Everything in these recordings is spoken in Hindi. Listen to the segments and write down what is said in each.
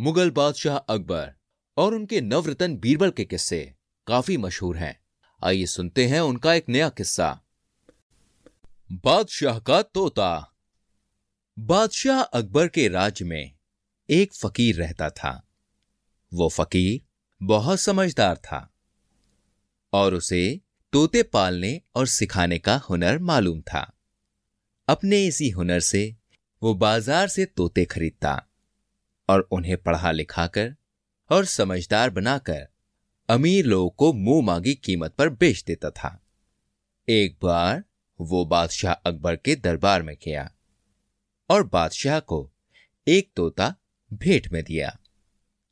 मुगल बादशाह अकबर और उनके नवरतन बीरबल के किस्से काफ़ी मशहूर हैं। आइए सुनते हैं उनका एक नया किस्सा। बादशाह का तोता। बादशाह अकबर के राज्य में एक फकीर रहता था। वो फकीर बहुत समझदार था और उसे तोते पालने और सिखाने का हुनर मालूम था। अपने इसी हुनर से वो बाज़ार से तोते खरीदता और उन्हें पढ़ा लिखा कर और समझदार बनाकर अमीर लोगों को मुँह मांगी कीमत पर बेच देता था। एक बार वो बादशाह अकबर के दरबार में गया और बादशाह को एक तोता भेंट में दिया।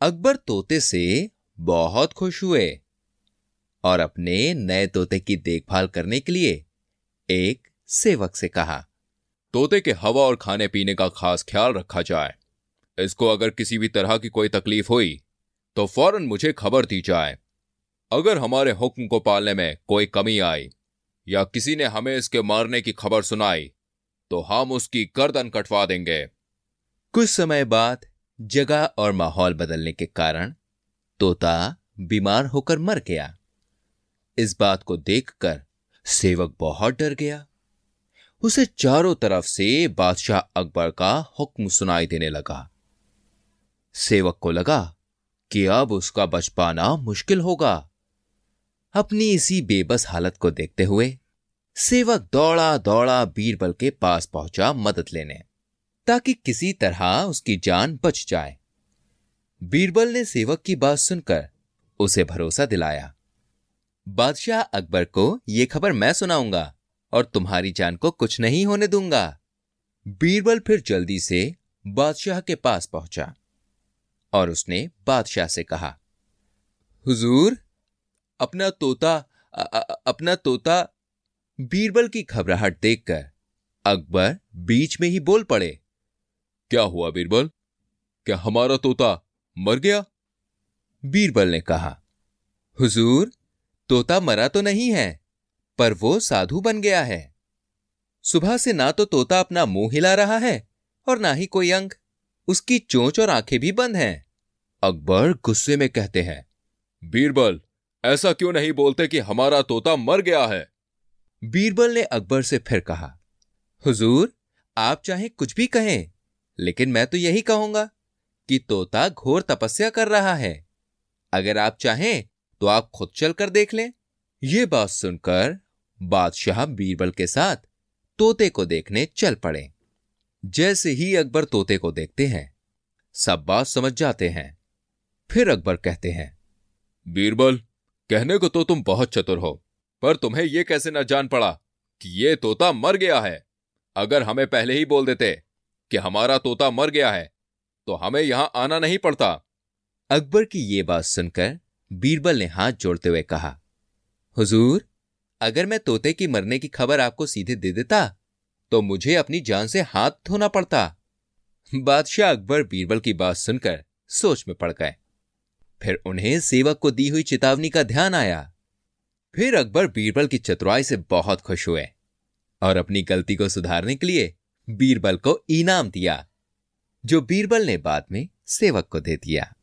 अकबर तोते से बहुत खुश हुए और अपने नए तोते की देखभाल करने के लिए एक सेवक से कहा तोते के हवा और खाने पीने का खास ख्याल रखा जाए। इसको अगर किसी भी तरह की कोई तकलीफ़ हुई तो फ़ौरन मुझे खबर दी जाए। अगर हमारे हुक्म को पालने में कोई कमी आई, या किसी ने हमें इसके मारने की खबर सुनाई तो हम उसकी गर्दन कटवा देंगे। कुछ समय बाद जगह और माहौल बदलने के कारण तोता बीमार होकर मर गया। इस बात को देखकर सेवक बहुत डर गया। उसे चारों तरफ़ से बादशाह अकबर का हुक्म सुनाई देने लगा। सेवक को लगा कि अब उसका बच पाना मुश्किल होगा। अपनी इसी बेबस हालत को देखते हुए सेवक दौड़ा दौड़ा बीरबल के पास पहुँचा मदद लेने, ताकि किसी तरह उसकी जान बच जाए। बीरबल ने सेवक की बात सुनकर उसे भरोसा दिलाया। बादशाह अकबर को यह खबर मैं सुनाऊँगा। और तुम्हारी जान को कुछ नहीं होने दूँगा। बीरबल फिर जल्दी से बादशाह के पास पहुँचा और उसने बादशाह से कहा हुजूर अपना तोता अ, अ, अपना तोता बीरबल की घबराहट देखकर अकबर बीच में ही बोल पड़े क्या हुआ बीरबल? क्या हमारा तोता मर गया? बीरबल ने कहा हुजूर तोता मरा तो नहीं है पर वो साधु बन गया है। सुबह से ना तो तोता अपना मुँह हिला रहा है और ना ही कोई अंग। उसकी चोंच और आँखें भी बंद हैं। अकबर गुस्से में कहते हैं, बीरबल, ऐसा क्यों नहीं बोलते कि हमारा तोता मर गया है? बीरबल ने अकबर से फिर कहा, हुजूर, आप चाहे कुछ भी कहें, लेकिन मैं तो यही कहूँगा कि तोता घोर तपस्या कर रहा है। अगर आप चाहें तो आप खुद चलकर देख लें। ये बात सुनकर बादशाह बीरबल के साथ तोते को देखने चल पड़े। जैसे ही अकबर तोते को देखते हैं सब बात समझ जाते हैं। फिर अकबर कहते हैं बीरबल कहने को तो तुम बहुत चतुर हो पर तुम्हें यह कैसे न जान पड़ा कि ये तोता मर गया है? अगर हमें पहले ही बोल देते कि हमारा तोता मर गया है तो हमें यहाँ आना नहीं पड़ता। अकबर की ये बात सुनकर बीरबल ने हाथ जोड़ते हुए कहा हुजूर अगर मैं तोते की मरने की खबर आपको सीधे दे देता तो मुझे अपनी जान से हाथ धोना पड़ता। बादशाह अकबर बीरबल की बात सुनकर सोच में पड़ गए। फिर उन्हें सेवक को दी हुई चेतावनी का ध्यान आया। फिर अकबर बीरबल की चतुराई से बहुत खुश हुए और अपनी गलती को सुधारने के लिए बीरबल को इनाम दिया, जो बीरबल ने बाद में सेवक को दे दिया।